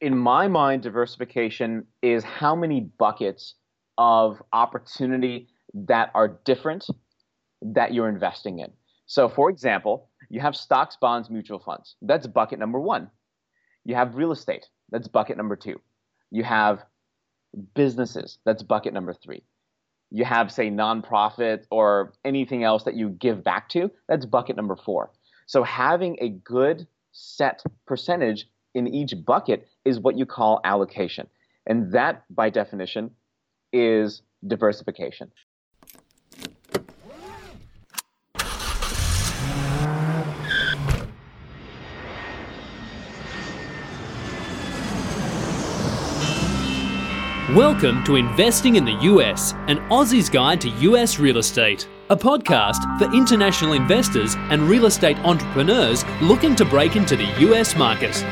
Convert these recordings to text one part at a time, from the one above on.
in my mind, diversification is how many buckets of opportunity that are different that you're investing in. So, for example, you have stocks, bonds, mutual funds. That's bucket number one. You have real estate. That's bucket number two. You have businesses. That's bucket number three. You have, say, nonprofit or anything else that you give back to. That's bucket number four. So, having a good set percentage in each bucket is what you call allocation. And that, by definition, is diversification. Welcome to Investing in the US, an Aussie's Guide to US Real Estate, a podcast for international investors and real estate entrepreneurs looking to break into the US market.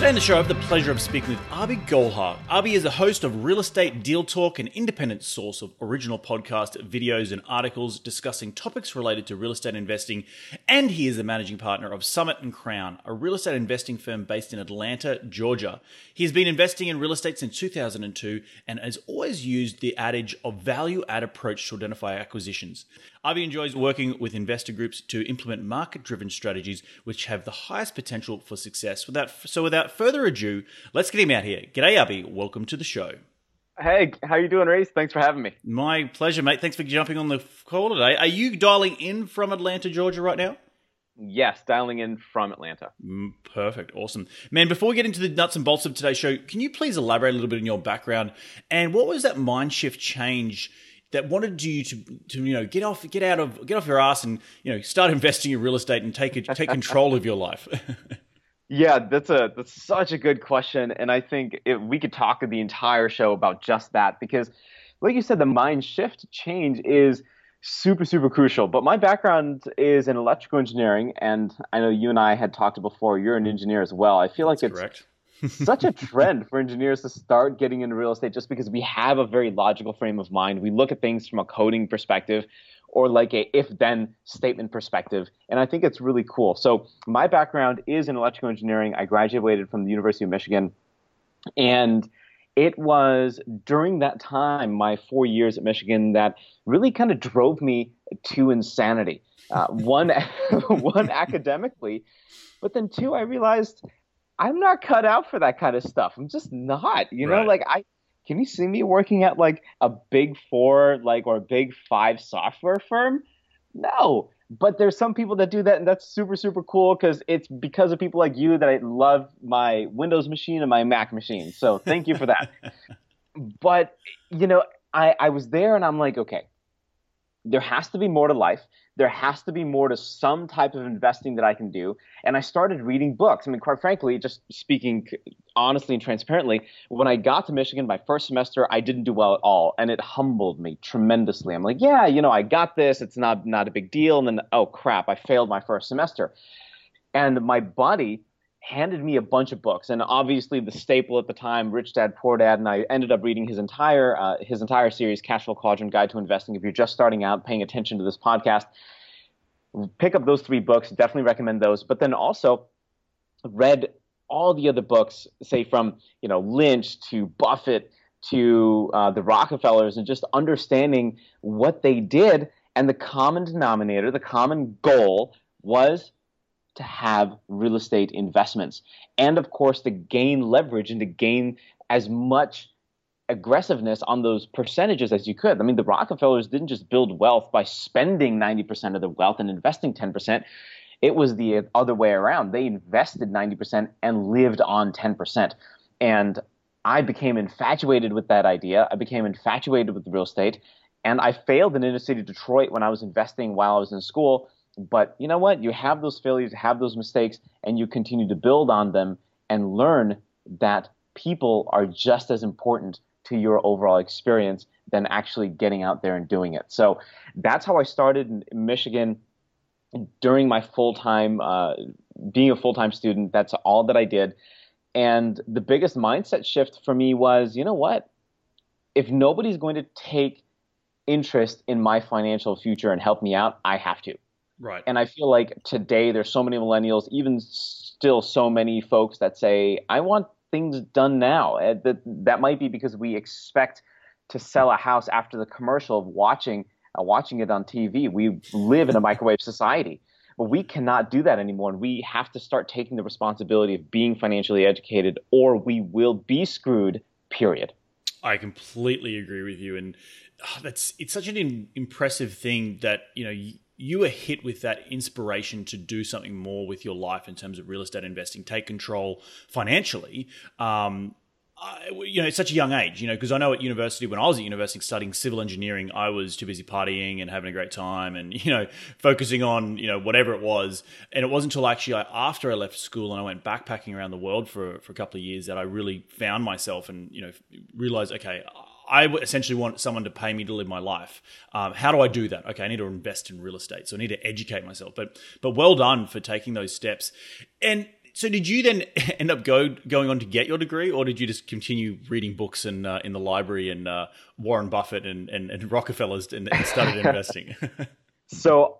Today on the show, I have the pleasure of speaking with Avi Golhar. Avi is a host of Real Estate Deal Talk, an independent source of original podcast videos and articles discussing topics related to real estate investing, and he is the managing partner of Summit and Crown, a real estate investing firm based in Atlanta, Georgia. He has been investing in real estate since 2002 and has always used the adage of value add approach to identify acquisitions. Avi enjoys working with investor groups to implement market driven strategies which have the highest potential for success. Without, so, without further ado, let's get him out here. G'day, Avi. Welcome to the show. Hey, how you doing, Reese? Thanks for having me. My pleasure, mate. Thanks for jumping on the call today. Are you dialing in from Atlanta, Georgia, right now? Yes, dialing in from Atlanta. Mm, perfect. Awesome. Man, before we get into the nuts and bolts of today's show, can you please elaborate a little bit on your background and what was that mind shift change that wanted you to, to you know get off get out of get off your ass and you know start investing in real estate and take take control of your life. yeah, that's a that's such a good question, and I think it, we could talk the entire show about just that because, like you said, the mind shift change is super super crucial. But my background is in electrical engineering, and I know you and I had talked before. You're an engineer as well. I feel like that's it's correct such a trend for engineers to start getting into real estate just because we have a very logical frame of mind. We look at things from a coding perspective or like a if then statement perspective. And I think it's really cool. So my background is in electrical engineering. I graduated from the University of Michigan. And it was during that time, my four years at Michigan, that really kind of drove me to insanity. Uh, one, one academically, but then two, I realized I'm not cut out for that kind of stuff. I'm just not. You know, right. like I can you see me working at like a big four, like or a big five software firm? No. But there's some people that do that, and that's super, super cool because it's because of people like you that I love my Windows machine and my Mac machine. So thank you for that. but you know, I, I was there and I'm like, okay, there has to be more to life there has to be more to some type of investing that I can do. And I started reading books. I mean, quite frankly, just speaking honestly and transparently, when I got to Michigan, my first semester, I didn't do well at all. And it humbled me tremendously. I'm like, yeah, you know, I got this. It's not, not a big deal. And then, oh crap, I failed my first semester. And my buddy, handed me a bunch of books, and obviously the staple at the time, Rich Dad Poor Dad, and I ended up reading his entire uh, his entire series, Cash Flow Quadrant Guide to Investing. If you're just starting out, paying attention to this podcast, pick up those three books. Definitely recommend those. But then also read all the other books, say from you know Lynch to Buffett to uh, the Rockefellers, and just understanding what they did. And the common denominator, the common goal was to have real estate investments. And of course, to gain leverage and to gain as much aggressiveness on those percentages as you could. I mean, the Rockefellers didn't just build wealth by spending 90% of their wealth and investing 10%. It was the other way around. They invested 90% and lived on 10%. And I became infatuated with that idea. I became infatuated with real estate. And I failed in inner city Detroit when I was investing while I was in school but you know what? You have those failures, have those mistakes, and you continue to build on them and learn that people are just as important to your overall experience than actually getting out there and doing it. So that's how I started in Michigan during my full time, uh, being a full time student. That's all that I did. And the biggest mindset shift for me was you know what? If nobody's going to take interest in my financial future and help me out, I have to. Right. And I feel like today there's so many millennials, even still so many folks that say, I want things done now. And that, that might be because we expect to sell a house after the commercial of watching uh, watching it on TV. We live in a microwave society. But we cannot do that anymore. And we have to start taking the responsibility of being financially educated or we will be screwed, period. I completely agree with you. And oh, that's it's such an in, impressive thing that, you know, you, were hit with that inspiration to do something more with your life in terms of real estate investing, take control financially. Um, I, you know, at such a young age, you know, because I know at university, when I was at university studying civil engineering, I was too busy partying and having a great time and, you know, focusing on, you know, whatever it was. And it wasn't until actually after I left school and I went backpacking around the world for, for a couple of years that I really found myself and, you know, realized, okay, I essentially want someone to pay me to live my life. Um, how do I do that? Okay, I need to invest in real estate, so I need to educate myself. But but well done for taking those steps. And so, did you then end up go going on to get your degree, or did you just continue reading books in uh, in the library and uh, Warren Buffett and and, and Rockefellers and, and started investing? so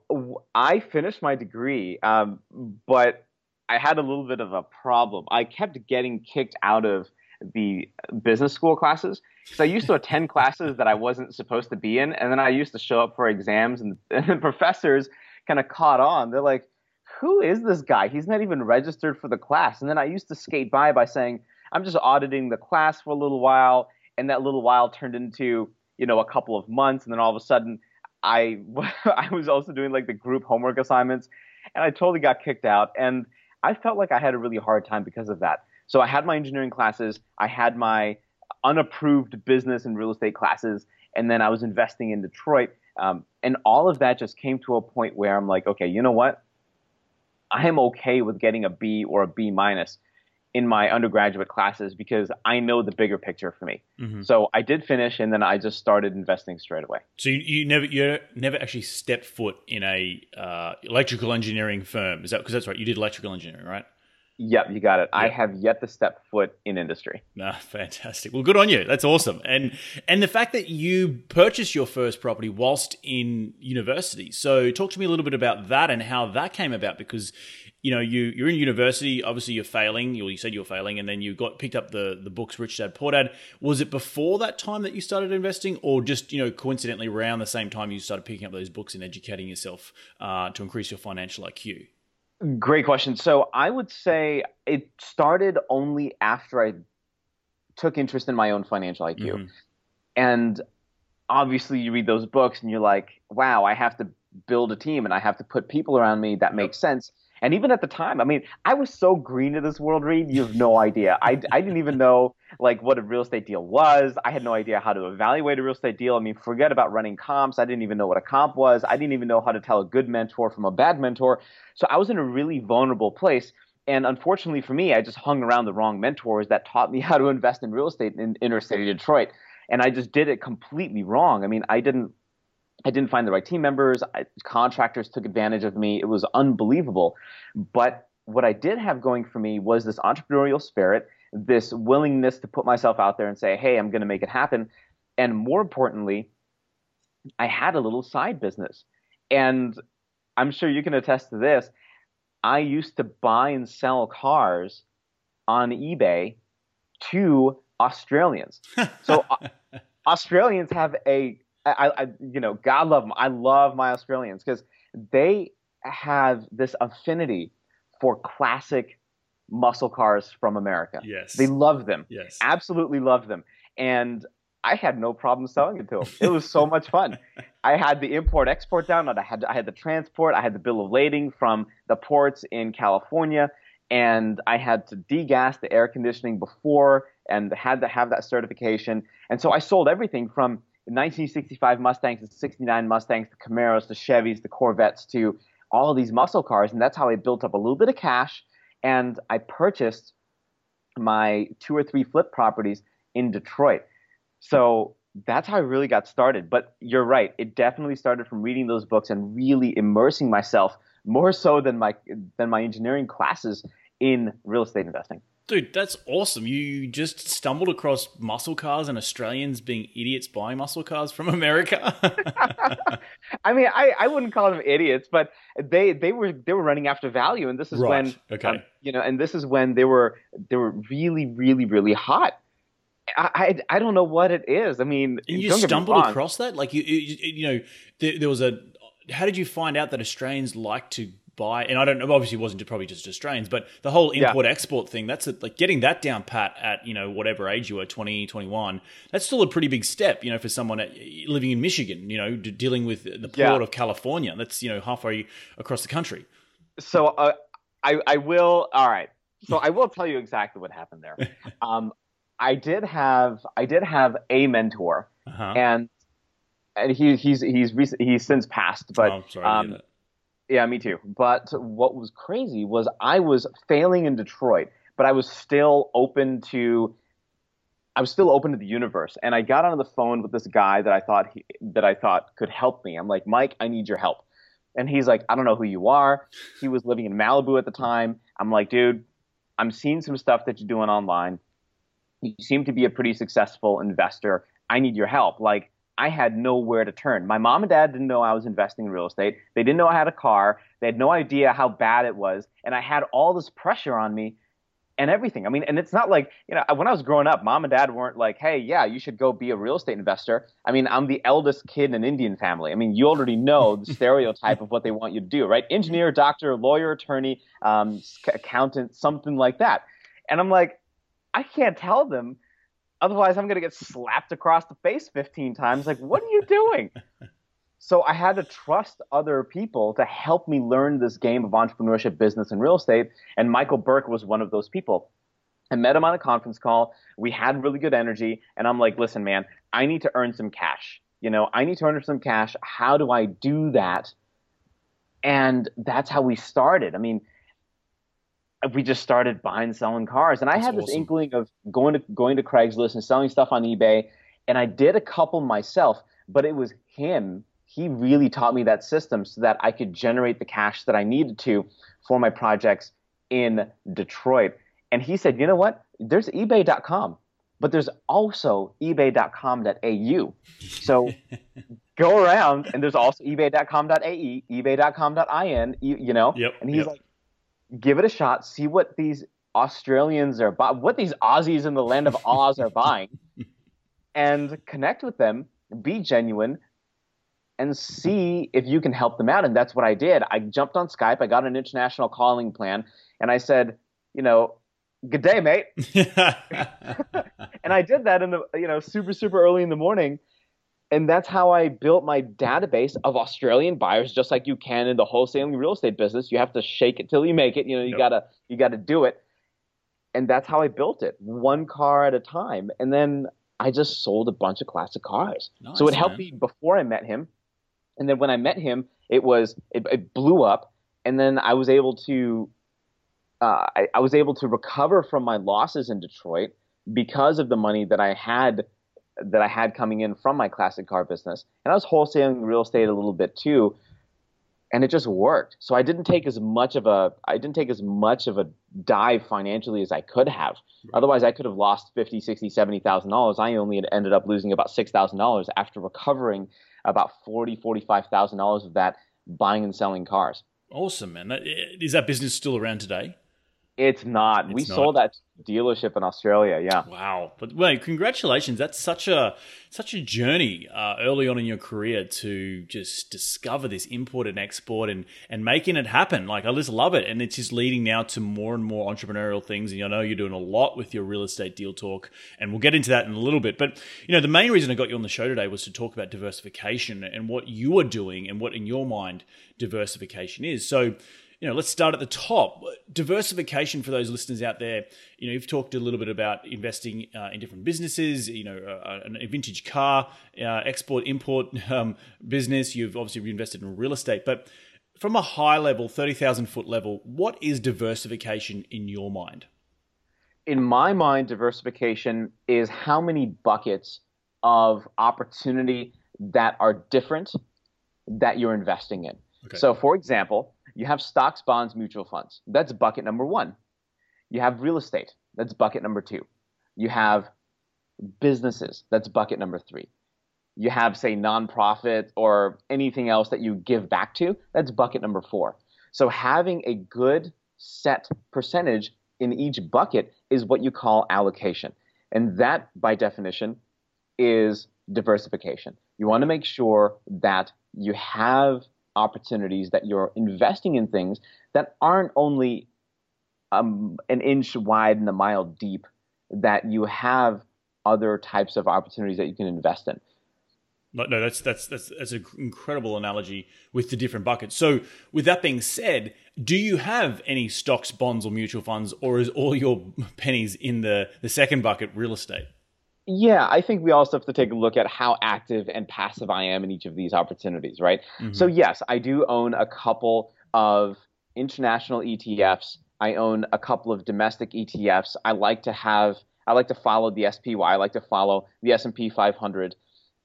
I finished my degree, um, but I had a little bit of a problem. I kept getting kicked out of the business school classes because I used to attend classes that I wasn't supposed to be in, and then I used to show up for exams, and, and the professors kind of caught on. They're like, who is this guy? He's not even registered for the class. And then I used to skate by by saying, I'm just auditing the class for a little while. And that little while turned into, you know, a couple of months. And then all of a sudden, I, I was also doing like the group homework assignments. And I totally got kicked out. And I felt like I had a really hard time because of that. So I had my engineering classes, I had my unapproved business and real estate classes, and then I was investing in Detroit. Um, and all of that just came to a point where I'm like, okay, you know what? I am okay with getting a B or a B minus in my undergraduate classes because I know the bigger picture for me. Mm-hmm. So I did finish, and then I just started investing straight away. So you, you never you never actually stepped foot in a uh, electrical engineering firm, is that because that's right? You did electrical engineering, right? Yep, you got it. Yep. I have yet to step foot in industry. Nah, fantastic. Well, good on you. That's awesome. And and the fact that you purchased your first property whilst in university. So talk to me a little bit about that and how that came about because you know you you're in university. Obviously, you're failing. You, you said you were failing, and then you got picked up the the books Rich Dad Poor Dad. Was it before that time that you started investing, or just you know coincidentally around the same time you started picking up those books and educating yourself uh, to increase your financial IQ? Great question. So I would say it started only after I took interest in my own financial IQ. Mm-hmm. And obviously, you read those books and you're like, wow, I have to build a team and I have to put people around me that make sense. And even at the time, I mean, I was so green to this world, Reed. You have no idea. I, I didn't even know like what a real estate deal was. I had no idea how to evaluate a real estate deal. I mean, forget about running comps. I didn't even know what a comp was. I didn't even know how to tell a good mentor from a bad mentor. So I was in a really vulnerable place. And unfortunately for me, I just hung around the wrong mentors that taught me how to invest in real estate in inner city Detroit. And I just did it completely wrong. I mean, I didn't I didn't find the right team members. I, contractors took advantage of me. It was unbelievable. But what I did have going for me was this entrepreneurial spirit, this willingness to put myself out there and say, hey, I'm going to make it happen. And more importantly, I had a little side business. And I'm sure you can attest to this. I used to buy and sell cars on eBay to Australians. so Australians have a I, I, you know, God love them. I love my Australians because they have this affinity for classic muscle cars from America. Yes. They love them. Yes. Absolutely love them. And I had no problem selling it to them. It was so much fun. I had the import export down. I had I had the transport. I had the bill of lading from the ports in California, and I had to degas the air conditioning before and had to have that certification. And so I sold everything from 1965 Mustangs, the 69 Mustangs, the Camaros, the Chevys, the Corvettes to all of these muscle cars. And that's how I built up a little bit of cash. And I purchased my two or three flip properties in Detroit. So that's how I really got started. But you're right. It definitely started from reading those books and really immersing myself more so than my than my engineering classes in real estate investing. Dude, that's awesome. You just stumbled across muscle cars and Australians being idiots buying muscle cars from America. I mean, I, I wouldn't call them idiots, but they they were they were running after value, and this is right. when okay. Um, you know, and this is when they were they were really really really hot. I, I, I don't know what it is. I mean, and you stumbled across that, like you you, you know, there, there was a. How did you find out that Australians like to buy, and I don't know, obviously it wasn't probably just Australians, but the whole import yeah. export thing, that's a, like getting that down pat at, you know, whatever age you were, 20, 21, that's still a pretty big step, you know, for someone at, living in Michigan, you know, dealing with the port yeah. of California. That's, you know, halfway across the country. So uh, I, I will, all right. So I will tell you exactly what happened there. Um, I did have, I did have a mentor uh-huh. and and he, he's he's he's since passed, but oh, um, yeah, me too. But what was crazy was I was failing in Detroit, but I was still open to I was still open to the universe. And I got on the phone with this guy that I thought he, that I thought could help me. I'm like, "Mike, I need your help." And he's like, "I don't know who you are." He was living in Malibu at the time. I'm like, "Dude, I'm seeing some stuff that you're doing online. You seem to be a pretty successful investor. I need your help." Like I had nowhere to turn. My mom and dad didn't know I was investing in real estate. They didn't know I had a car. They had no idea how bad it was. And I had all this pressure on me and everything. I mean, and it's not like, you know, when I was growing up, mom and dad weren't like, hey, yeah, you should go be a real estate investor. I mean, I'm the eldest kid in an Indian family. I mean, you already know the stereotype of what they want you to do, right? Engineer, doctor, lawyer, attorney, um, accountant, something like that. And I'm like, I can't tell them Otherwise, I'm going to get slapped across the face 15 times. Like, what are you doing? so I had to trust other people to help me learn this game of entrepreneurship, business, and real estate. And Michael Burke was one of those people. I met him on a conference call. We had really good energy. And I'm like, listen, man, I need to earn some cash. You know, I need to earn some cash. How do I do that? And that's how we started. I mean, we just started buying selling cars. And i had this awesome. inkling of going to going to craigslist and selling stuff on ebay. And i did a couple myself but it was him. He really taught me that system so that i could generate the cash that i needed to for my projects in detroit. And he said you know what? There's ebay.com but there's also ebay.com.au so go around and there's also ebay.com.ae ebay.com.in you, you know? Yep, and he's yep. like give it a shot, see what these Australians are buying, what these Aussies in the land of Oz are buying, and connect with them, be genuine, and see if you can help them out. And that's what I did. I jumped on Skype, I got an international calling plan, and I said, you know, good day, mate. and I did that in the, you know, super, super early in the morning and that's how I built my database of Australian buyers, just like you can in the wholesaling real estate business. You have to shake it till you make it. You know, you yep. gotta you gotta do it. And that's how I built it, one car at a time. And then I just sold a bunch of classic cars. Nice, so it helped man. me before I met him. And then when I met him, it was it, it blew up. And then I was able to uh, I, I was able to recover from my losses in Detroit because of the money that I had that I had coming in from my classic car business. And I was wholesaling real estate a little bit too. And it just worked. So I didn't take as much of a I didn't take as much of a dive financially as I could have. Right. Otherwise I could have lost fifty, sixty, seventy thousand dollars. I only ended up losing about $6,000 after recovering about forty, forty-five thousand dollars of that buying and selling cars. Awesome, man. Uh, is that business still around today? It's not. It's we not. sold that dealership in Australia. Yeah. Wow. But wait, congratulations. That's such a such a journey uh, early on in your career to just discover this import and export and and making it happen. Like I just love it, and it's just leading now to more and more entrepreneurial things. And I know you're doing a lot with your real estate deal talk, and we'll get into that in a little bit. But you know, the main reason I got you on the show today was to talk about diversification and what you are doing and what in your mind diversification is. So you know, let's start at the top. Diversification for those listeners out there. You know, you've talked a little bit about investing uh, in different businesses. You know, uh, a vintage car, uh, export import um, business. You've obviously invested in real estate, but from a high level, thirty thousand foot level, what is diversification in your mind? In my mind, diversification is how many buckets of opportunity that are different that you're investing in. Okay. So, for example, you have stocks, bonds, mutual funds. That's bucket number one. You have real estate. That's bucket number two. You have businesses. That's bucket number three. You have, say, nonprofit or anything else that you give back to. That's bucket number four. So having a good set percentage in each bucket is what you call allocation. And that, by definition, is diversification. You want to make sure that you have opportunities, that you're investing in things that aren't only um, an inch wide and a mile deep, that you have other types of opportunities that you can invest in. No, no, that's that's that's that's an incredible analogy with the different buckets. So, with that being said, do you have any stocks, bonds, or mutual funds, or is all your pennies in the the second bucket, real estate? Yeah, I think we also have to take a look at how active and passive I am in each of these opportunities, right? Mm-hmm. So, yes, I do own a couple of international ETFs. I own a couple of domestic ETFs. I like to have I like to follow the SPY. I like to follow the S&P 500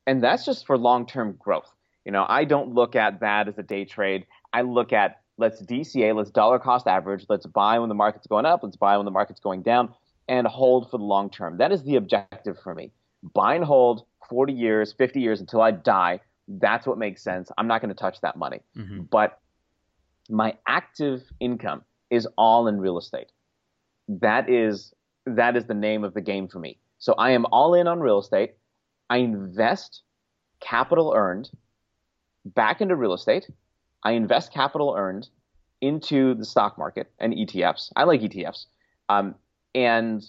and that's just for long-term growth. You know, I don't look at that as a day trade. I look at let's DCA, let's dollar cost average, let's buy when the market's going up, let's buy when the market's going down, and hold for the long term. That is the objective for me. Buy and hold 40 years, 50 years until I die. That's what makes sense. I'm not going to touch that money. Mm-hmm. But my active income is all in real estate. That is that is the name of the game for me. So I am all in on real estate. I invest capital earned back into real estate. I invest capital earned into the stock market and ETFs. I like ETFs. Um, and,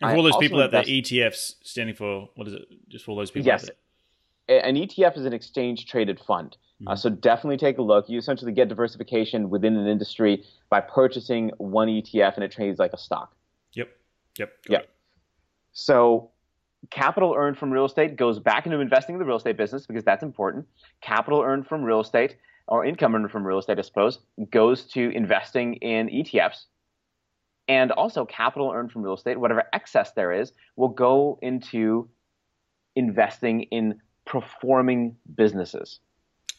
and for all those people out there, ETFs standing for what is it? Just for all those people. Yes. An ETF is an exchange traded fund. Uh, mm-hmm. Uh, so definitely take a look. You essentially get diversification within an industry by purchasing one ETF and it trades like a stock. Yep. Yep. Yep. So capital earned from real estate goes back into investing in the real estate business because that's important. Capital earned from real estate or income earned from real estate, I suppose, goes to investing in ETFs. And also, capital earned from real estate, whatever excess there is, will go into investing in performing businesses.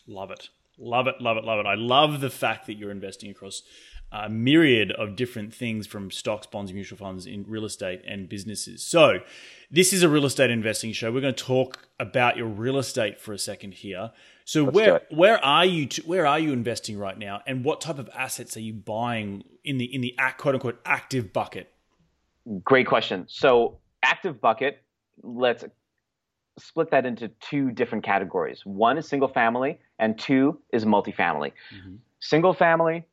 Love it. Love it, love it, love it. I love the fact that you're investing across a myriad of different things from stocks, bonds, mutual funds in real estate and businesses. So, this is a real estate investing show. We're going to talk about your real estate for a second here. So, Let's where where are you to, where are you investing right now, and what type of assets are you buying in the in the quote unquote active bucket? Great question. So, active bucket. Let's split that into two different categories. One is single family, and two is multifamily. Mm-hmm. Single family,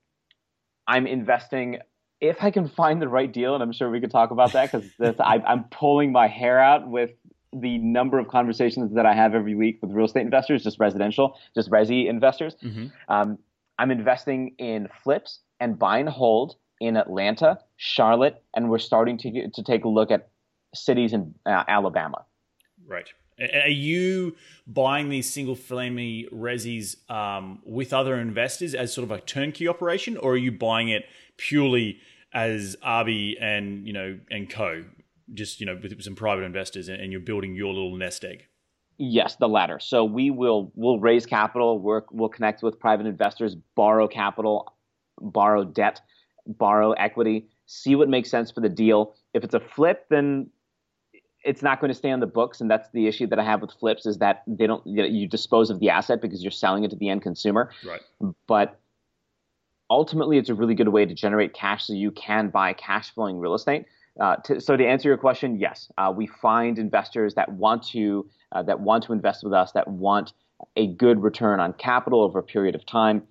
I'm investing if I can find the right deal, and I'm sure we could talk about that because I'm pulling my hair out with the number of conversations that I have every week with real estate investors, just residential, just resi investors. Mm-hmm. Um, I'm investing in flips and buy and hold in Atlanta, Charlotte, and we're starting to to take a look at cities in uh, Alabama. Right. Are you buying these single family resis um, with other investors as sort of a turnkey operation, or are you buying it purely as Arby and you know and Co, just you know with some private investors, and you're building your little nest egg? Yes, the latter. So we will we'll raise capital, work, we'll connect with private investors, borrow capital, borrow debt, borrow equity, see what makes sense for the deal. If it's a flip, then it's not going to stay on the books, and that's the issue that I have with flips is that they don't you dispose of the asset because you're selling it to the end consumer. Right. But ultimately, it's a really good way to generate cash so you can buy cash flowing real estate. Uh, to, so to answer your question, yes, uh, we find investors that want to uh, that want to invest with us that want a good return on capital over a period of time.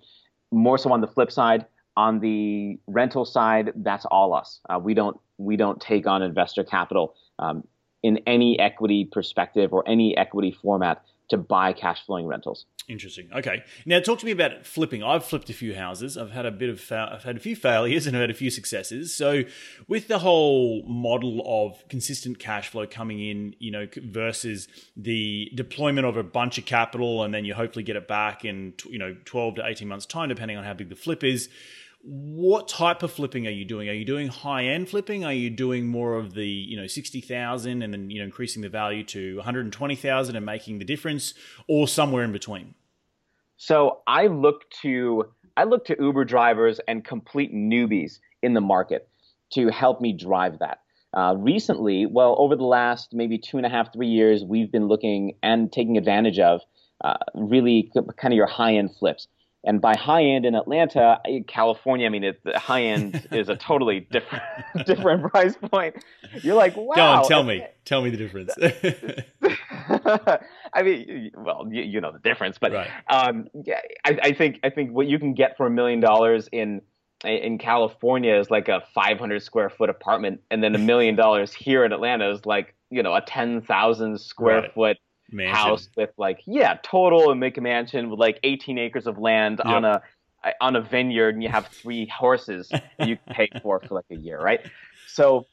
More so on the flip side, on the rental side, that's all us. Uh, we don't we don't take on investor capital. Um, in any equity perspective or any equity format to buy cash flowing rentals. Interesting. Okay. Now talk to me about flipping. I've flipped a few houses. I've had a bit of fa- I've had a few failures and I've had a few successes. So with the whole model of consistent cash flow coming in, you know, versus the deployment of a bunch of capital and then you hopefully get it back in you know 12 to 18 months time depending on how big the flip is what type of flipping are you doing? Are you doing high end flipping? Are you doing more of the you know sixty thousand and then you know increasing the value to one hundred and twenty thousand and making the difference, or somewhere in between? So I look to I look to Uber drivers and complete newbies in the market to help me drive that. Uh, recently, well, over the last maybe two and a half, three years, we've been looking and taking advantage of uh, really kind of your high end flips. And by high end in Atlanta, California, I mean, it, the high end is a totally different different price point. You're like, wow. Go on, tell me, tell me the difference. I mean, well, you, you, know the difference, but right. um, yeah, I, I, think I think what you can get for a million dollars in in California is like a 500 square foot apartment, and then a million dollars here in Atlanta is like you know a 10,000 square right. foot mansion. house with like yeah total and make a mansion with like 18 acres of land yep. on a on a vineyard and you have three horses you pay for for like a year right so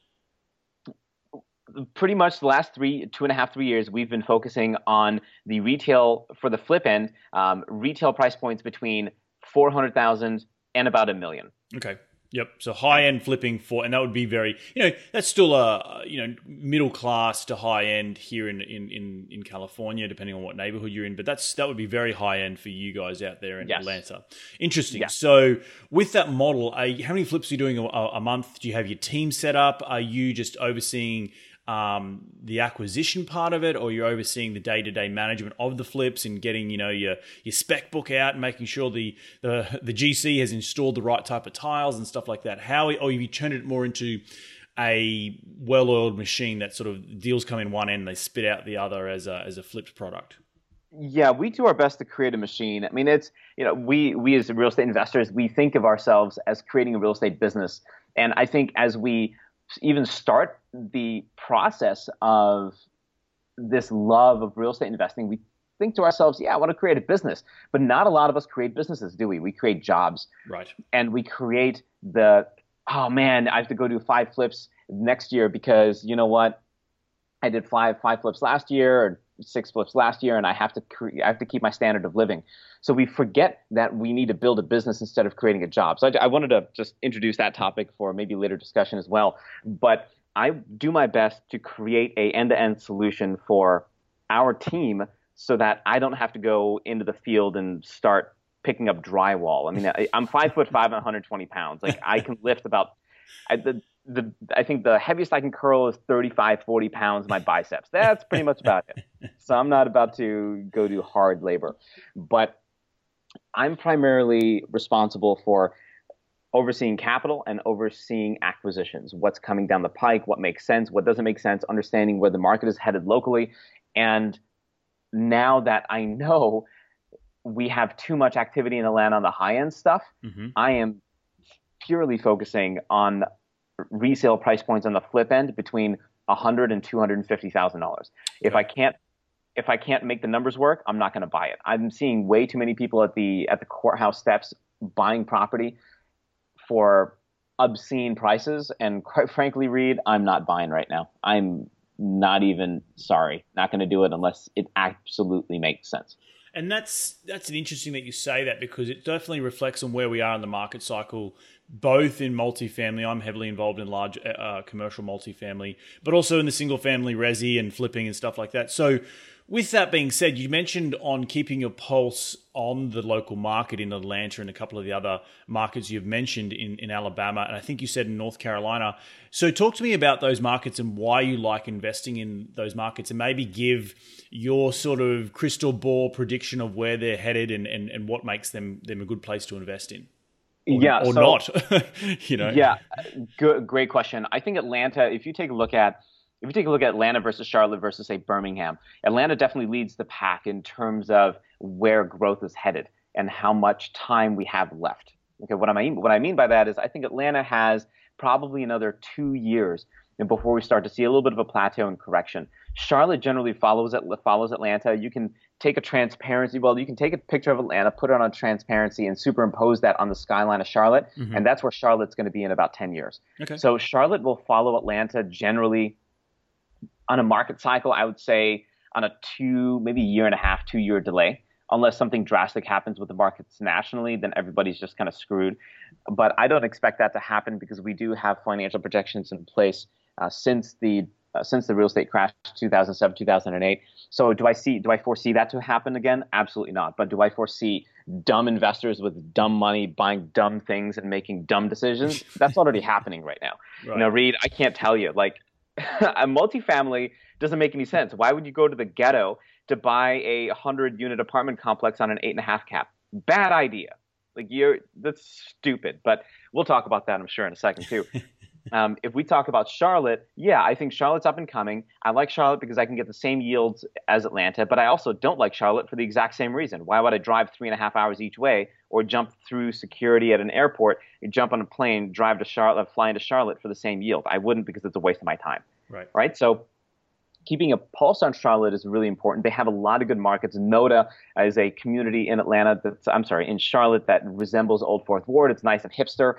pretty much the last three two and a half three years we've been focusing on the retail for the flip end um, retail price points between 400000 and about a million okay Yep. So high end flipping for, and that would be very, you know, that's still a, you know, middle class to high end here in, in, in, in California, depending on what neighborhood you're in. But that's, that would be very high end for you guys out there in yes. Atlanta. Interesting. Yes. So with that model, how many flips are you doing a, a month? Do you have your team set up? Are you just overseeing um, the acquisition part of it, or you're overseeing the day to day management of the flips and getting you know your your spec book out and making sure the, the the GC has installed the right type of tiles and stuff like that. How or you turned it more into a well oiled machine that sort of deals come in one end, they spit out the other as a as a flipped product. Yeah, we do our best to create a machine. I mean, it's you know we we as real estate investors we think of ourselves as creating a real estate business, and I think as we even start the process of this love of real estate investing, we think to ourselves, yeah, I want to create a business. But not a lot of us create businesses, do we? We create jobs. Right. And we create the, oh man, I have to go do five flips next year because you know what? I did five five flips last year six flips last year, and I have to cre- I have to keep my standard of living. So we forget that we need to build a business instead of creating a job. So I, I wanted to just introduce that topic for maybe later discussion as well. But I do my best to create a end-to-end solution for our team so that I don't have to go into the field and start picking up drywall. I mean, I, am five foot five and 120 pounds. Like I can lift about I, the the I think the heaviest I can curl is 35, 40 pounds my biceps. That's pretty much about it. So I'm not about to go do hard labor, but I'm primarily responsible for overseeing capital and overseeing acquisitions. What's coming down the pike? What makes sense? What doesn't make sense? Understanding where the market is headed locally, and now that I know we have too much activity in the land on the high end stuff, mm-hmm. I am purely focusing on resale price points on the flip end between a hundred and two hundred and fifty thousand dollars. If I can't if I can't make the numbers work, I'm not going to buy it. I'm seeing way too many people at the at the courthouse steps buying property for obscene prices, and quite frankly, Reed, I'm not buying right now. I'm not even sorry, not going to do it unless it absolutely makes sense. And that's that's an interesting that you say that because it definitely reflects on where we are in the market cycle both in multifamily. I'm heavily involved in large uh, uh, commercial multifamily, but also in the single family resi and flipping and stuff like that. So, with that being said, you mentioned on keeping your pulse on the local market in Atlanta and a couple of the other markets you've mentioned in, in Alabama, and I think you said in North Carolina. So, talk to me about those markets and why you like investing in those markets, and maybe give your sort of crystal ball prediction of where they're headed and, and, and what makes them, them a good place to invest in or, yeah, or so, not. you know. Yeah, good, great question. I think Atlanta. If you take a look at if you take a look at Atlanta versus Charlotte versus say Birmingham, Atlanta definitely leads the pack in terms of where growth is headed and how much time we have left. Okay, what I mean what I mean by that is I think Atlanta has probably another two years before we start to see a little bit of a plateau and correction. Charlotte generally follows follows Atlanta. You can take a transparency. Well, you can take a picture of Atlanta, put it on a transparency, and superimpose that on the skyline of Charlotte, mm-hmm. and that's where Charlotte's going to be in about ten years. Okay. So Charlotte will follow Atlanta generally on a market cycle. I would say on a two, maybe year and a half, two year delay. Unless something drastic happens with the markets nationally, then everybody's just kind of screwed. But I don't expect that to happen because we do have financial projections in place uh, since the uh, since the real estate crash 2007 2008 so do i see do i foresee that to happen again absolutely not but do i foresee dumb investors with dumb money buying dumb things and making dumb decisions that's already happening right now right. you know reed i can't tell you like a multifamily doesn't make any sense. Why would you go to the ghetto to buy a hundred unit apartment complex on an eight and a half cap? Bad idea. Like you're that's stupid. But we'll talk about that, I'm sure, in a second too. Um, if we talk about Charlotte, yeah, I think Charlotte's up and coming. I like Charlotte because I can get the same yields as Atlanta, but I also don't like Charlotte for the exact same reason. Why would I drive three and a half hours each way or jump through security at an airport, jump on a plane, drive to Charlotte, fly into Charlotte for the same yield? I wouldn't because it's a waste of my time. Right. Right. So keeping a pulse on Charlotte is really important. They have a lot of good markets. NoDa is a community in Atlanta that's, I'm sorry, in Charlotte that resembles Old Fourth Ward. It's nice and hipster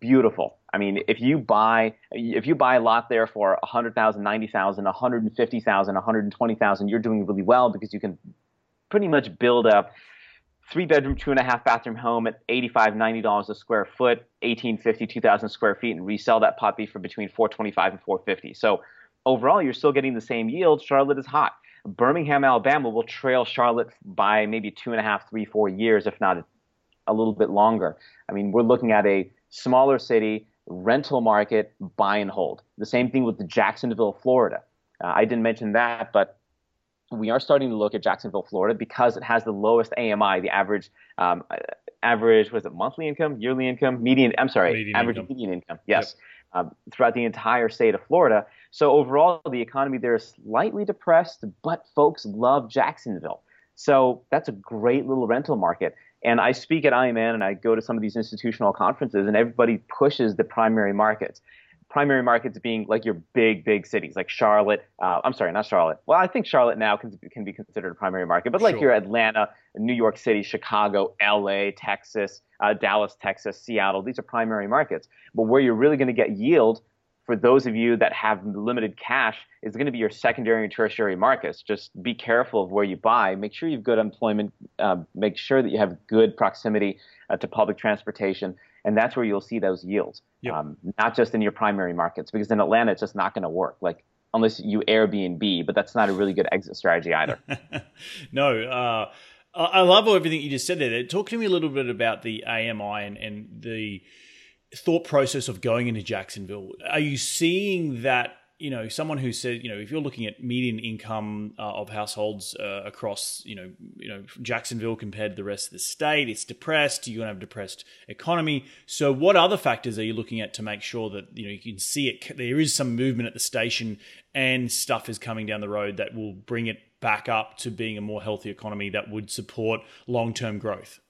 beautiful. I mean, if you buy if you buy a lot there for 100,000, 90,000, 150,000, 120,000, you're doing really well because you can pretty much build a three bedroom, two and a half bathroom home at 85, 90 dollars a square foot, 1850, 2000 square feet, and resell that puppy for between 425 and 450. So overall, you're still getting the same yield. Charlotte is hot. Birmingham, Alabama will trail Charlotte by maybe two and a half, three, four years, if not a little bit longer. I mean, we're looking at a smaller city, rental market, buy and hold. The same thing with Jacksonville, Florida. Uh, I didn't mention that, but we are starting to look at Jacksonville, Florida, because it has the lowest AMI, the average um, average was it monthly income, yearly income, median. I'm sorry, median average income. median income. Yes, yep. um, throughout the entire state of Florida. So overall, the economy there is slightly depressed, but folks love Jacksonville. So that's a great little rental market. And I speak at IMN and I go to some of these institutional conferences, and everybody pushes the primary markets. Primary markets being like your big, big cities, like Charlotte. Uh, I'm sorry, not Charlotte. Well, I think Charlotte now can, can be considered a primary market, but like sure. your Atlanta, New York City, Chicago, LA, Texas, uh, Dallas, Texas, Seattle, these are primary markets. But where you're really going to get yield for those of you that have limited cash is going to be your secondary and tertiary markets. Just be careful of where you buy. Make sure you've good employment. Uh, make sure that you have good proximity uh, to public transportation, and that's where you'll see those yields. Yep. Um, not just in your primary markets, because in Atlanta it's just not going to work. Like unless you Airbnb, but that's not a really good exit strategy either. no. Uh, I love everything you just said there. Talk to me a little bit about the AMI and, and the thought process of going into Jacksonville? Are you seeing that? You know, someone who said, you know, if you're looking at median income uh, of households uh, across, you know, you know, Jacksonville compared to the rest of the state, it's depressed. You're to have a depressed economy. So, what other factors are you looking at to make sure that you know you can see it? There is some movement at the station, and stuff is coming down the road that will bring it back up to being a more healthy economy that would support long term growth.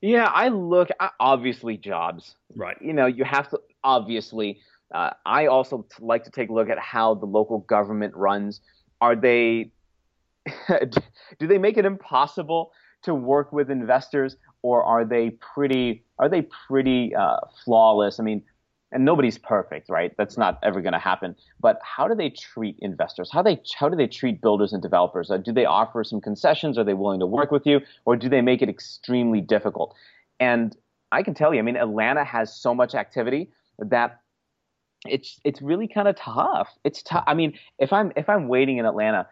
Yeah, I look obviously jobs. Right. You know, you have to obviously. Uh, I also like to take a look at how the local government runs. Are they? do they make it impossible to work with investors, or are they pretty? Are they pretty uh, flawless? I mean, and nobody's perfect, right? That's not ever going to happen. But how do they treat investors? How they how do they treat builders and developers? Uh, do they offer some concessions? Are they willing to work with you, or do they make it extremely difficult? And I can tell you, I mean, Atlanta has so much activity that it's it's really kind of tough. It's tough. I mean, if I'm if I'm waiting in Atlanta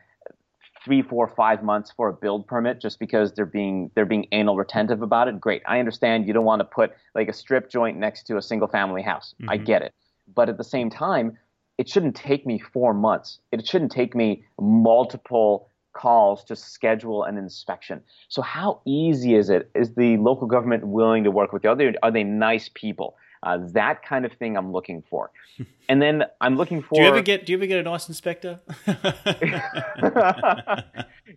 three, four, five months for a build permit just because they're being they're being anal retentive about it. Great, I understand you don't want to put like a strip joint next to a single family house. Mm-hmm. I get it, but at the same time, it shouldn't take me four months. It shouldn't take me multiple calls to schedule an inspection. So how easy is it? Is the local government willing to work with you? Are they, are they nice people? Uh, that kind of thing I'm looking for. And then I'm looking for. Do you ever get Do you ever get a nice inspector?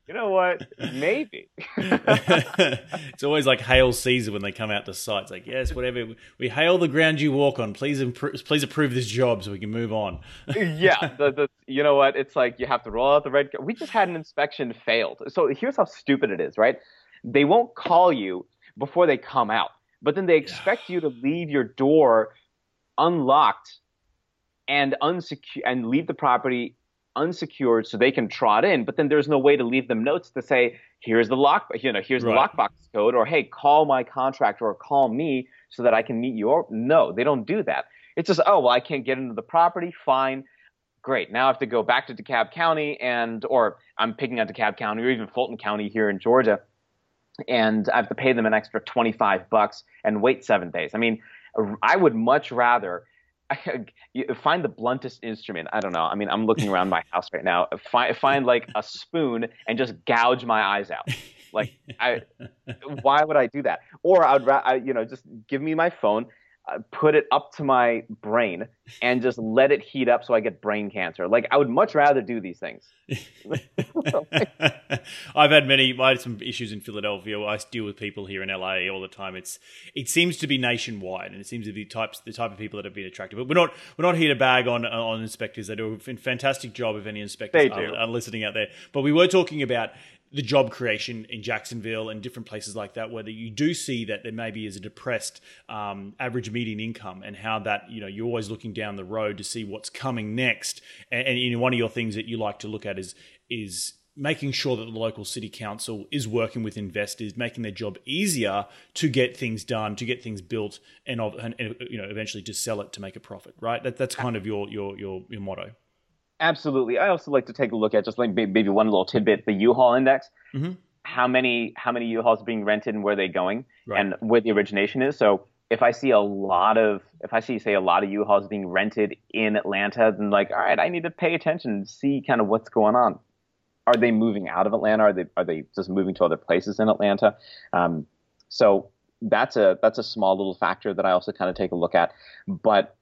you know what? Maybe. it's always like hail Caesar when they come out to site. It's like yes, whatever. We hail the ground you walk on. Please, impro- please approve this job so we can move on. yeah, the, the, you know what? It's like you have to roll out the red. We just had an inspection failed. So here's how stupid it is, right? They won't call you before they come out but then they expect yeah. you to leave your door unlocked and unsecure and leave the property unsecured so they can trot in but then there's no way to leave them notes to say here's the lock you know here's right. the lockbox code or hey call my contractor or call me so that i can meet you or no they don't do that it's just oh well i can't get into the property fine great now i have to go back to dekalb county and or i'm picking out dekalb county or even fulton county here in georgia and I have to pay them an extra 25 bucks and wait seven days. I mean, I would much rather find the bluntest instrument. I don't know. I mean, I'm looking around my house right now. Find find like a spoon and just gouge my eyes out. Like I, why would I do that? Or I'd, I, you know, just give me my phone, Uh, put it up to my brain, and just let it heat up so I get brain cancer. Like I would much rather do these things. I've had many. I had some issues in Philadelphia. I deal with people here in LA all the time. It's it seems to be nationwide, and it seems to be types the type of people that have been attracted. But we're not we're not here to bag on uh, on inspectors. They do a fantastic job. If any inspectors are, are listening out there, but we were talking about the job creation in Jacksonville and different places like that, whether you do see that there maybe is a depressed um, average median income and how that, you know, you're always looking down the road to see what's coming next. And, and one of your things that you like to look at is, is making sure that the local city council is working with investors, making their job easier to get things done, to get things built, and, and you know eventually to sell it to make a profit. Right? That, that's kind of your your your, your motto. Absolutely. I also like to take a look at just like maybe one little tidbit, the U-Haul index. Mm-hmm. How many how many U-Hauls are being rented and where they're going, right. and where the origination is. So if I see a lot of if I see say a lot of U-Hauls being rented in Atlanta, then like all right, I need to pay attention and see kind of what's going on. Are they moving out of Atlanta? Are they are they just moving to other places in Atlanta? Um, so that's a that's a small little factor that I also kind of take a look at. But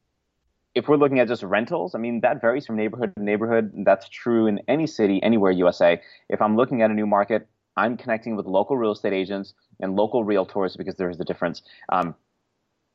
if we're looking at just rentals, I mean, that varies from neighborhood to neighborhood. That's true in any city, anywhere USA. If I'm looking at a new market, I'm connecting with local real estate agents and local realtors because there's a difference. Um,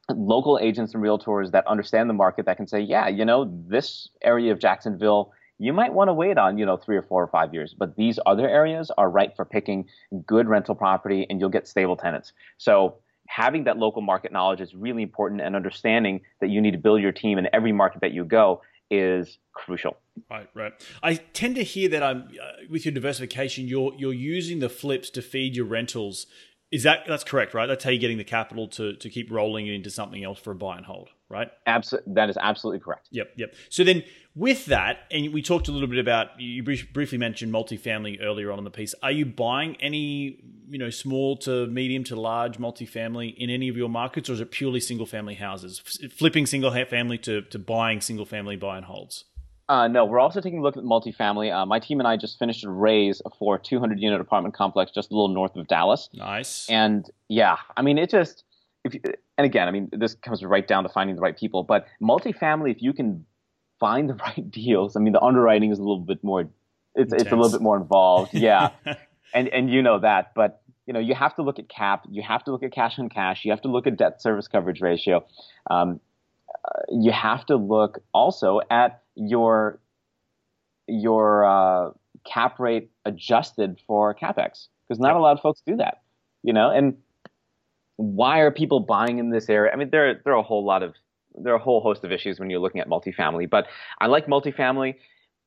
local agents and realtors that understand the market that can say, yeah, you know, this area of Jacksonville, you might want to wait on, you know, three or four or five years, but these other areas are right for picking good rental property and you'll get stable tenants. So having that local market knowledge is really important and understanding that you need to build your team in every market that you go is crucial. Right, right. I tend to hear that I'm uh, with your diversification, you're you're using the flips to feed your rentals. Is that that's correct, right? That's how you're getting the capital to to keep rolling it into something else for a buy and hold, right? Absolutely, that is absolutely correct. Yep, yep. So then with that, and we talked a little bit about you briefly mentioned multifamily earlier on in the piece. Are you buying any, you know, small to medium to large multifamily in any of your markets, or is it purely single family houses, flipping single family to to buying single family buy and holds? Uh, no, we're also taking a look at multifamily. Uh, my team and I just finished a raise for a 200 unit apartment complex just a little north of Dallas. Nice. And yeah, I mean, it just, if you, and again, I mean, this comes right down to finding the right people. But multifamily, if you can find the right deals. I mean, the underwriting is a little bit more. It's Intense. it's a little bit more involved. Yeah, and and you know that, but you know you have to look at cap. You have to look at cash on cash. You have to look at debt service coverage ratio. Um, you have to look also at your your uh, cap rate adjusted for capex because not yep. a lot of folks do that. You know, and why are people buying in this area? I mean, there there are a whole lot of there are a whole host of issues when you're looking at multifamily, but I like multifamily.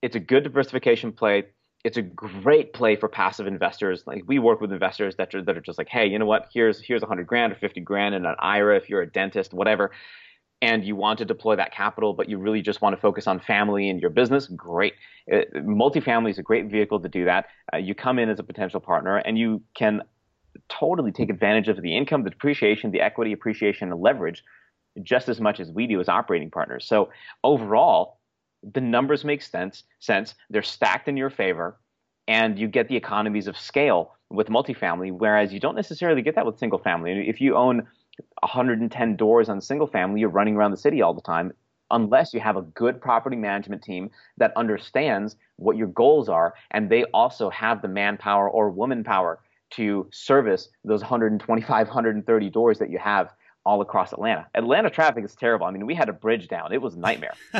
It's a good diversification play. It's a great play for passive investors. Like we work with investors that are, that are just like, hey, you know what? Here's here's 100 grand or 50 grand in an IRA if you're a dentist, whatever, and you want to deploy that capital, but you really just want to focus on family and your business. Great. It, uh, multifamily is a great vehicle to do that. Uh, you come in as a potential partner, and you can totally take advantage of the income, the depreciation, the equity appreciation, and leverage just as much as we do as operating partners. So overall, the numbers make sense. Sense they're stacked in your favor, and you get the economies of scale with multifamily, whereas you don't necessarily get that with single family. If you own 110 doors on single family, you're running around the city all the time. Unless you have a good property management team that understands what your goals are, and they also have the manpower or woman power to service those 125, 130 doors that you have all across Atlanta. Atlanta traffic is terrible. I mean, we had a bridge down. It was a nightmare.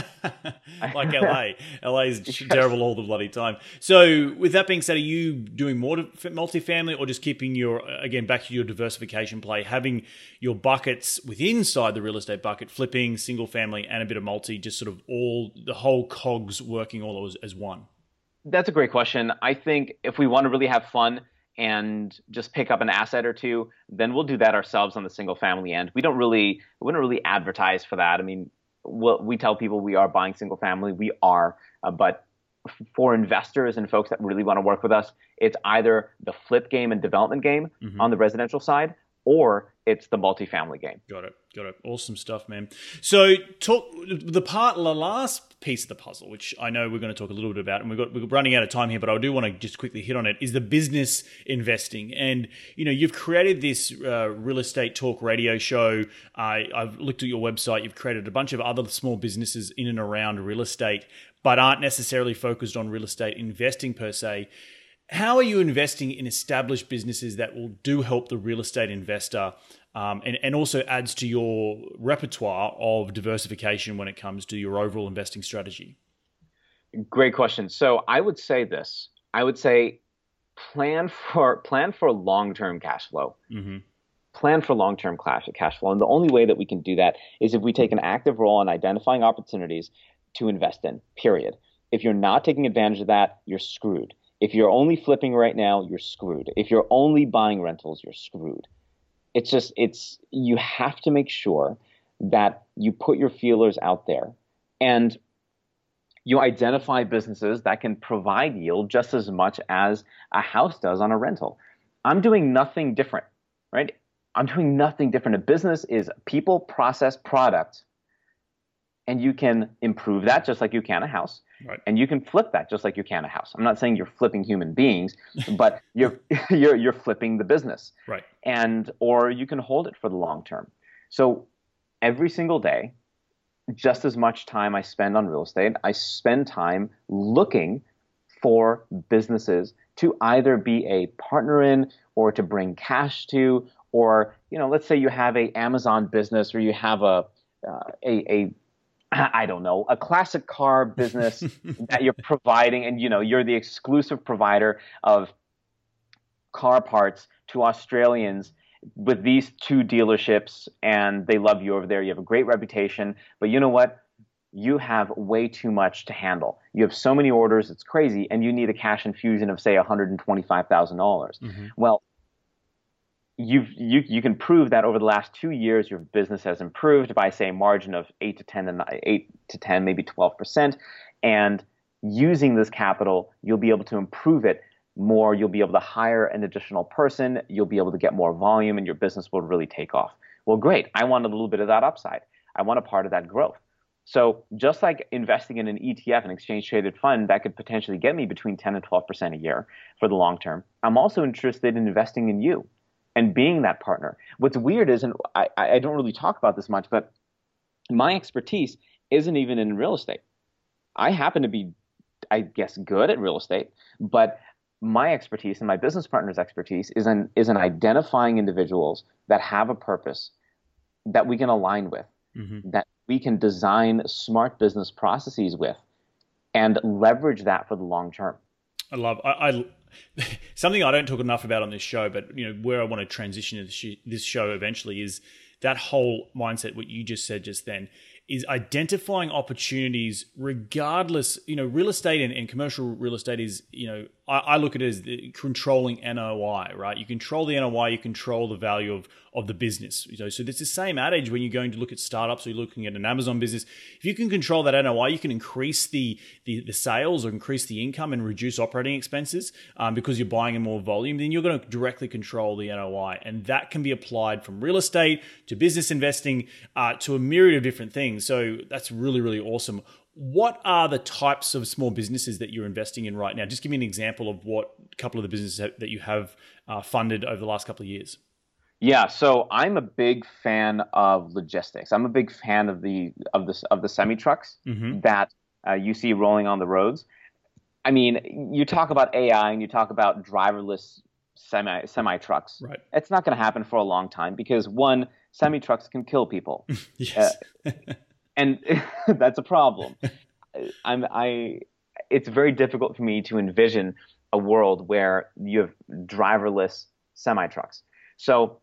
like LA. LA is yes. terrible all the bloody time. So, with that being said, are you doing more multifamily or just keeping your, again, back to your diversification play, having your buckets within inside the real estate bucket, flipping single family and a bit of multi, just sort of all the whole cogs working all as, as one? That's a great question. I think if we want to really have fun, and just pick up an asset or two, then we'll do that ourselves on the single family end. We don't really we don't really advertise for that. I mean, we'll, we tell people we are buying single family, we are, uh, but for investors and folks that really want to work with us, it's either the flip game and development game mm-hmm. on the residential side, or it's the multifamily game. Got it. Got it. Awesome stuff, man. So, talk the part, the last piece of the puzzle, which I know we're going to talk a little bit about, and we've got we're running out of time here, but I do want to just quickly hit on it. Is the business investing, and you know, you've created this uh, real estate talk radio show. I, I've looked at your website. You've created a bunch of other small businesses in and around real estate, but aren't necessarily focused on real estate investing per se. How are you investing in established businesses that will do help the real estate investor um, and, and also adds to your repertoire of diversification when it comes to your overall investing strategy? Great question. So I would say this. I would say plan for plan for long-term cash flow. Mm-hmm. Plan for long-term cash cash flow, and the only way that we can do that is if we take an active role in identifying opportunities to invest in. Period. If you're not taking advantage of that, you're screwed. If you're only flipping right now, you're screwed. If you're only buying rentals, you're screwed. It's just it's you have to make sure that you put your feelers out there and you identify businesses that can provide yield just as much as a house does on a rental. I'm doing nothing different, right? I'm doing nothing different. A business is people, process, product and you can improve that just like you can a house. Right. And you can flip that just like you can a house. I'm not saying you're flipping human beings, but you're you're you're flipping the business. Right. And or you can hold it for the long term. So every single day, just as much time I spend on real estate, I spend time looking for businesses to either be a partner in or to bring cash to or you know let's say you have a Amazon business or you have a uh, a, a I don't know, a classic car business that you're providing, and you know, you're the exclusive provider of car parts to Australians with these two dealerships, and they love you over there. You have a great reputation, but you know what? You have way too much to handle. You have so many orders, it's crazy, and you need a cash infusion of, say, 125,000. dollars mm-hmm. Well, you've you you can prove that over the last two years your business has improved by say a margin of eight to ten and eight to ten, maybe twelve percent, and using this capital, you'll be able to improve it more. You'll be able to hire an additional person. You'll be able to get more volume, and your business will really take off. Well, great. I want a little bit of that upside. I want a part of that growth. So just like investing in an ETF, an exchange traded fund that could potentially get me between 10 and 12% a year for the long term, I'm also interested in investing in you and being that partner. What's weird is, and I, I don't really talk about this much, but my expertise isn't even in real estate. I happen to be, I guess, good at real estate, but my expertise and my business partner's expertise is in is in identifying individuals that have a purpose that we can align with, mm-hmm. that we can design smart business processes with, and leverage that for the long term. I love. I, I something I don't talk enough about on this show, but you know where I want to transition this show eventually is that whole mindset. What you just said just then is identifying opportunities regardless you know real estate and, and commercial real estate is you know I, I, look at it as controlling NOI right you control the NOI you control the value of of the business know so it's the same adage when you're going to look at startups or you're looking at an Amazon business if you can control that NOI you can increase the the, the sales or increase the income and reduce operating expenses um, because you're buying in more volume then you're going to directly control the NOI and that can be applied from real estate to business investing uh, to a myriad of different things. So that's really, really awesome. What are the types of small businesses that you're investing in right now? Just give me an example of what a couple of the businesses that you have uh, funded over the last couple of years. Yeah, so I'm a big fan of logistics. I'm a big fan of the of the of the semi trucks mm-hmm. that uh, you see rolling on the roads. I mean, you talk about AI and you talk about driverless semi semi trucks. Right. It's not going to happen for a long time because one, semi trucks can kill people. yes. Uh, and that's a problem. I'm I. It's very difficult for me to envision a world where you have driverless semi trucks. So,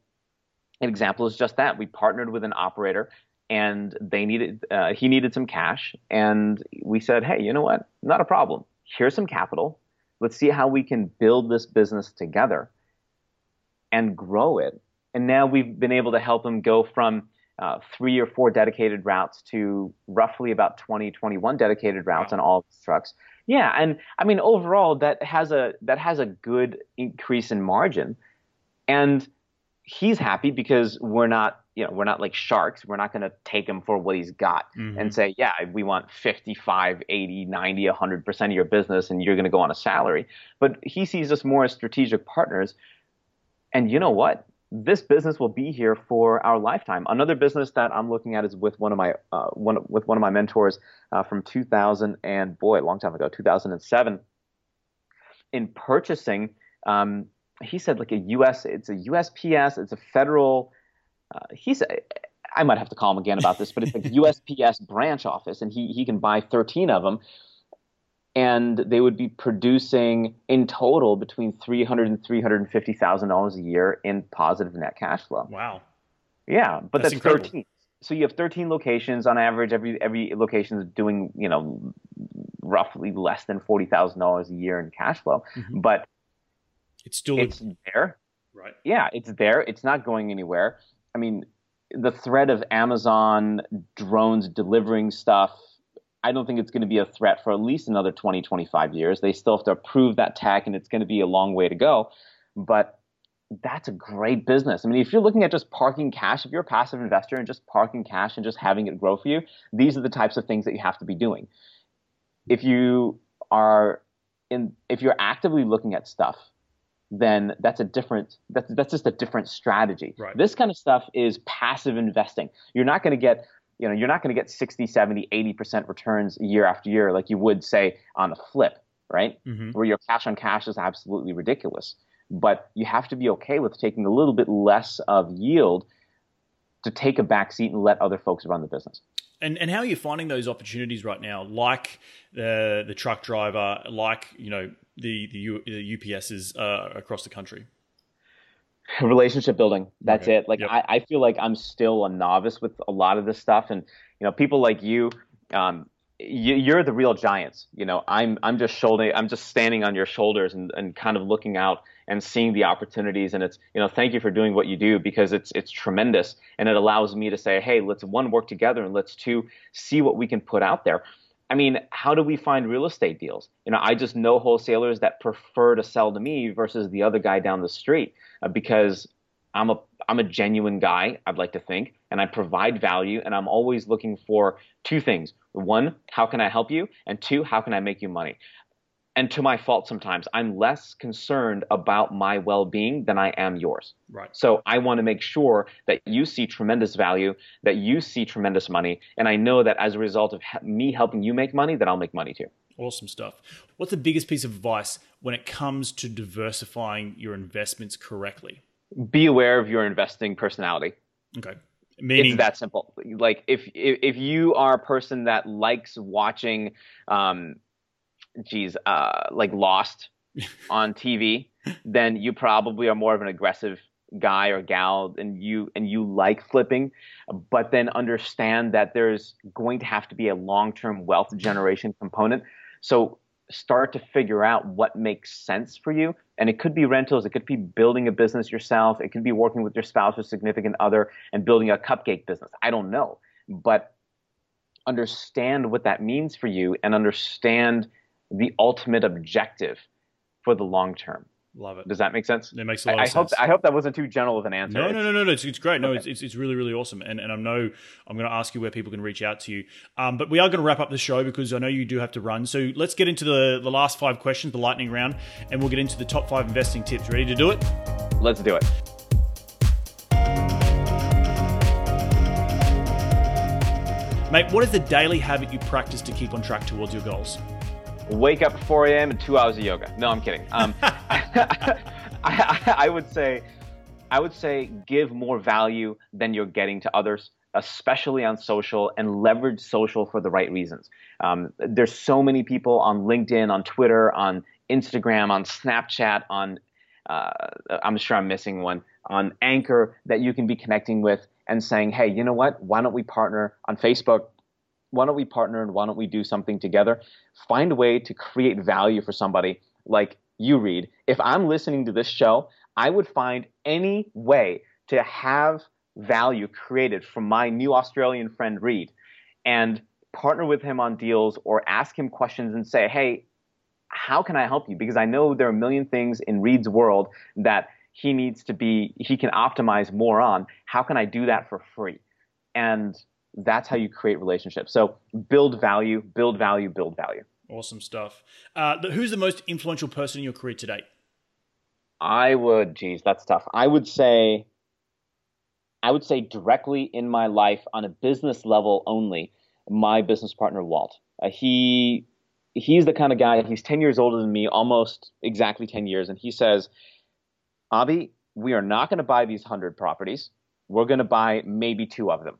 an example is just that we partnered with an operator, and they needed uh, he needed some cash, and we said, hey, you know what? Not a problem. Here's some capital. Let's see how we can build this business together and grow it. And now we've been able to help him go from uh, three or four dedicated routes to roughly about 20, 21 dedicated routes wow. on all trucks. Yeah, and I mean overall that has a that has a good increase in margin, and he's happy because we're not you know we're not like sharks we're not going to take him for what he's got mm-hmm. and say yeah we want 55 80 90 100% of your business and you're going to go on a salary but he sees us more as strategic partners and you know what this business will be here for our lifetime another business that i'm looking at is with one of my uh, one with one of my mentors uh, from 2000 and boy a long time ago 2007 in purchasing um, he said like a US, it's a USPS, it's a federal. Uh, he said I might have to call him again about this, but it's a USPS branch office, and he he can buy 13 of them, and they would be producing in total between 300 and 350 thousand dollars a year in positive net cash flow. Wow. Yeah, but that's, that's 13. So you have 13 locations on average. Every every location is doing you know roughly less than forty thousand dollars a year in cash flow, mm-hmm. but it's still it's there. Right. Yeah, it's there. It's not going anywhere. I mean, the threat of Amazon drones delivering stuff, I don't think it's going to be a threat for at least another 20, 25 years. They still have to approve that tech, and it's going to be a long way to go. But that's a great business. I mean, if you're looking at just parking cash, if you're a passive investor and just parking cash and just having it grow for you, these are the types of things that you have to be doing. If you are in, if you're actively looking at stuff then that's a different that's that's just a different strategy. Right. This kind of stuff is passive investing. You're not going to get you know you're not going to get 60 70 80% returns year after year like you would say on a flip right mm-hmm. where your cash on cash is absolutely ridiculous but you have to be okay with taking a little bit less of yield to take a back seat and let other folks run the business and and how are you finding those opportunities right now like the the truck driver like you know the the, U, the UPSs uh, across the country? Relationship building. That's okay. it. Like yep. I, I feel like I'm still a novice with a lot of this stuff, and you know, people like you, um, you are the real giants. You know, I'm I'm just shoulder I'm just standing on your shoulders and, and kind of looking out and seeing the opportunities. And it's you know, thank you for doing what you do because it's it's tremendous and it allows me to say, hey, let's one work together and let's two see what we can put out there. I mean, how do we find real estate deals? You know, I just know wholesalers that prefer to sell to me versus the other guy down the street uh, because I'm a I'm a genuine guy, I'd like to think, and I provide value and I'm always looking for two things. One, how can I help you? And two, how can I make you money? And to my fault sometimes. I'm less concerned about my well-being than i am yours. Right. So i want to make sure that you see tremendous value that you see tremendous money and i know that as a result of me helping you make money that i'll make money too. Awesome stuff. What's the biggest piece of advice when it comes to diversifying your investments correctly? Be aware of your investing personality. Okay. Meaning, it's that simple. Like if, if if you are a person that likes watching um, geez, uh, like Lost on TV, then you probably are more of an aggressive guy or gal and you and you like flipping but then understand that there's going to have to be a long-term wealth generation component. So start to figure out what makes sense for you and it could be rentals it could be building a business yourself it could be working with your spouse or significant other and building a cupcake business i don't know but understand what that means for you and understand the ultimate objective for the long term. Love it. Does that make sense? It makes a lot I, of I sense. Hope, I hope that wasn't too general of an answer. No, no, no, no, no. It's, it's great. No, okay. it's, it's, really, really awesome. And, and I know I'm going to ask you where people can reach out to you. Um, but we are going to wrap up the show because I know you do have to run. So let's get into the, the last five questions, the lightning round, and we'll get into the top five investing tips. Ready to do it? Let's do it. Mate, what is the daily habit you practice to keep on track towards your goals? Wake up at 4 a.m. and two hours of yoga. No, I'm kidding. Um, I, I, I, would say, I would say, give more value than you're getting to others, especially on social, and leverage social for the right reasons. Um, there's so many people on LinkedIn, on Twitter, on Instagram, on Snapchat, on uh, I'm sure I'm missing one on Anchor that you can be connecting with and saying, hey, you know what? Why don't we partner on Facebook? Why don't we partner and why don't we do something together? Find a way to create value for somebody like you, Reed. If I'm listening to this show, I would find any way to have value created from my new Australian friend Reed and partner with him on deals or ask him questions and say, hey, how can I help you? Because I know there are a million things in Reed's world that he needs to be he can optimize more on how can i do that for free and that's how you create relationships. So build value build value build value. Awesome stuff. Uh, who's the most influential person in your career to date? I would geez that's tough. I would say i would say directly in my life on a business level only my business partner walt. Uh, he he's the kind of guy he's 10 years older than me almost exactly 10 years and he says Avi, we are not going to buy these 100 properties. We're going to buy maybe two of them.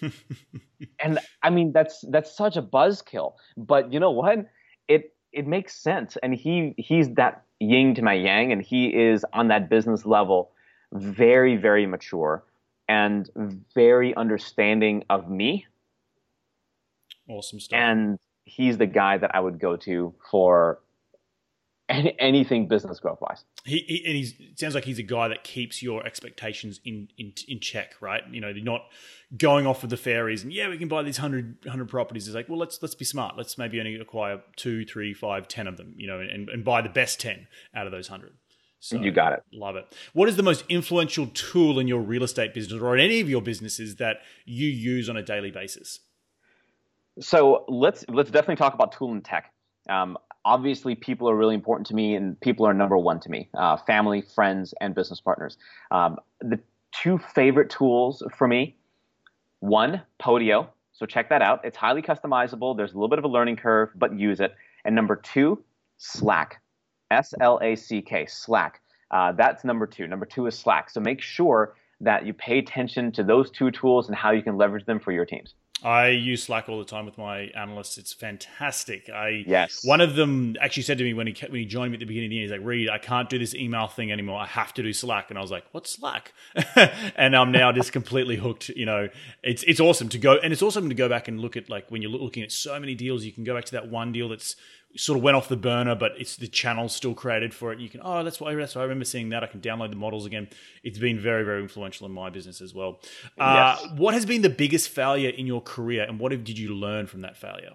and I mean that's that's such a buzzkill, but you know what? It it makes sense, and he he's that yin to my yang, and he is on that business level, very very mature and very understanding of me. Awesome stuff. And he's the guy that I would go to for any, anything business growth wise. He, he and he's it sounds like he's a guy that keeps your expectations in, in in check, right? You know, you're not going off with the fairies and yeah, we can buy these 100, 100 properties. It's like, well, let's let's be smart. Let's maybe only acquire two, three, five, ten of them. You know, and, and buy the best ten out of those hundred. So, you got it. Love it. What is the most influential tool in your real estate business or in any of your businesses that you use on a daily basis? So let's let's definitely talk about tool and tech. Um, obviously people are really important to me and people are number one to me uh, family friends and business partners. Um, the two favorite tools for me one podio. So check that out. It's highly customizable. There's a little bit of a learning curve but use it. And number two slack. S-l-a-c-k slack. Uh, that's number two. Number two is slack. So make sure that you pay attention to those two tools and how you can leverage them for your teams I use Slack all the time with my analysts. It's fantastic. I yes. One of them actually said to me when he when he joined me at the beginning of the year, he's like, "Reed, I can't do this email thing anymore. I have to do Slack." And I was like, "What's Slack?" and I'm now just completely hooked. You know, it's it's awesome to go, and it's awesome to go back and look at like when you're looking at so many deals, you can go back to that one deal that's sort of went off the burner, but it's the channel still created for it. You can oh that's why that's why I remember seeing that. I can download the models again. It's been very very influential in my business as well. Uh, yes. What has been the biggest failure in your career, and what did you learn from that failure?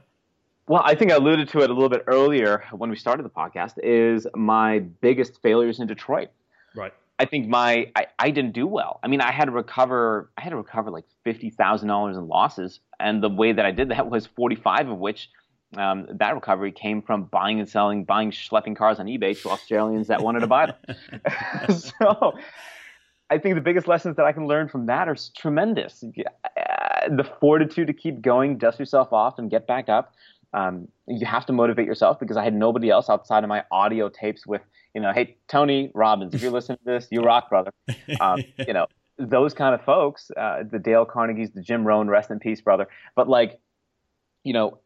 Well, I think I alluded to it a little bit earlier when we started the podcast. Is my biggest failures in Detroit. Right. I think my I, I didn't do well. I mean, I had to recover. I had to recover like fifty thousand dollars in losses, and the way that I did that was forty five of which um, that recovery came from buying and selling, buying schlepping cars on eBay to Australians that wanted to buy them. so I think the biggest lessons that I can learn from that are tremendous. Uh, the fortitude to keep going, dust yourself off, and get back up. Um, you have to motivate yourself because I had nobody else outside of my audio tapes with, you know, hey, Tony Robbins, if you're listening to this, you rock, brother. Um, you know, those kind of folks, uh, the Dale Carnegies, the Jim Rohn, rest in peace, brother. But like, you know,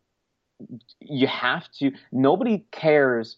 you have to nobody cares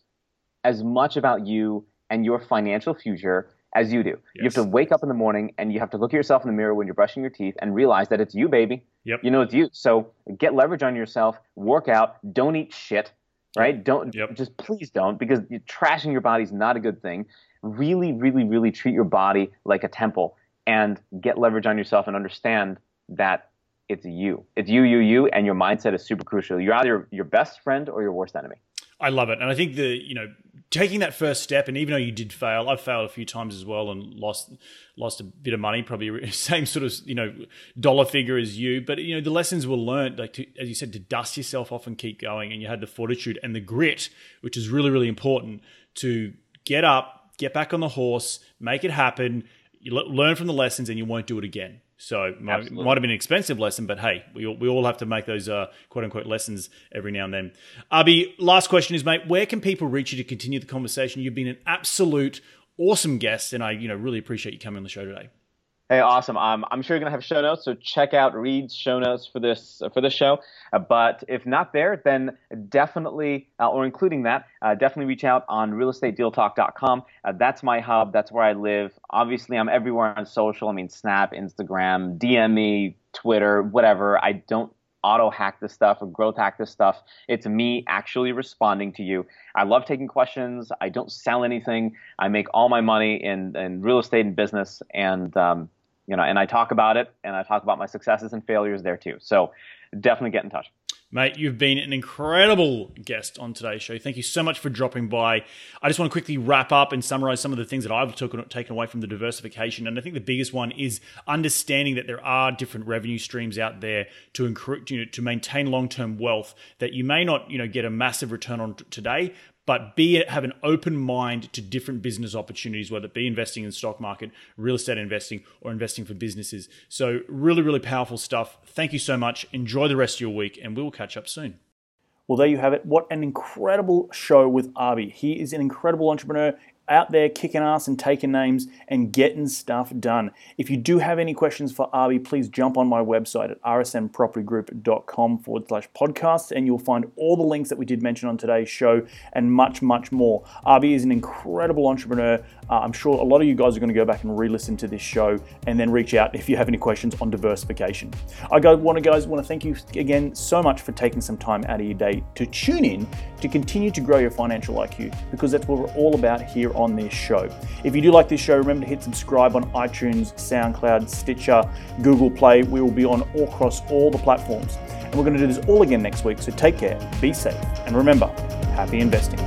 as much about you and your financial future as you do. Yes. You have to wake up in the morning and you have to look at yourself in the mirror when you're brushing your teeth and realize that it's you, baby. Yep. You know it's you. So get leverage on yourself, work out, don't eat shit, right? Don't yep. just please don't because trashing your body is not a good thing. Really, really, really treat your body like a temple and get leverage on yourself and understand that it's you. It's you, you, you, and your mindset is super crucial. You're either your best friend or your worst enemy. I love it, and I think the you know taking that first step, and even though you did fail, I've failed a few times as well and lost lost a bit of money, probably same sort of you know dollar figure as you. But you know the lessons were learned, like to, as you said, to dust yourself off and keep going, and you had the fortitude and the grit, which is really really important to get up, get back on the horse, make it happen. You learn from the lessons, and you won't do it again. So might, might, have been an expensive lesson, but hey, we all, we all have to make those uh, quote unquote lessons every now and then. Abi, last question is, mate, where can people reach you to continue the conversation? You've been an absolute awesome guest, and I you know really appreciate you coming on the show today. Hey, awesome. Um, I'm sure you're gonna have show notes, so check out Reed's show notes for this for this show. Uh, but if not there, then definitely, uh, or including that, uh, definitely reach out on realestatedealtalk.com. Uh, that's my hub. That's where I live. Obviously, I'm everywhere on social. I mean, Snap, Instagram, DM me, Twitter, whatever. I don't auto hack this stuff or growth hack this stuff. It's me actually responding to you. I love taking questions. I don't sell anything. I make all my money in, in real estate and business, and um, you know, and I talk about it, and I talk about my successes and failures there too. So definitely get in touch. Mate, you've been an incredible guest on today's show. Thank you so much for dropping by. I just want to quickly wrap up and summarize some of the things that I've taken, taken away from the diversification. And I think the biggest one is understanding that there are different revenue streams out there to, you know, to maintain long term wealth that you may not you know, get a massive return on today, but be have an open mind to different business opportunities, whether it be investing in the stock market, real estate investing, or investing for businesses. So, really, really powerful stuff. Thank you so much. Enjoy the rest of your week, and we will catch up soon. Well, there you have it. What an incredible show with Arby. He is an incredible entrepreneur out there kicking ass and taking names and getting stuff done. If you do have any questions for Arby, please jump on my website at rsnpropertygroup.com forward slash podcast and you'll find all the links that we did mention on today's show and much, much more. Arby is an incredible entrepreneur. Uh, I'm sure a lot of you guys are going to go back and re-listen to this show and then reach out if you have any questions on diversification. I want to guys want to thank you again so much for taking some time out of your day to tune in to continue to grow your financial IQ because that's what we're all about here on this show. If you do like this show, remember to hit subscribe on iTunes, SoundCloud, Stitcher, Google Play. We will be on all across all the platforms. And we're going to do this all again next week. So take care, be safe, and remember, happy investing.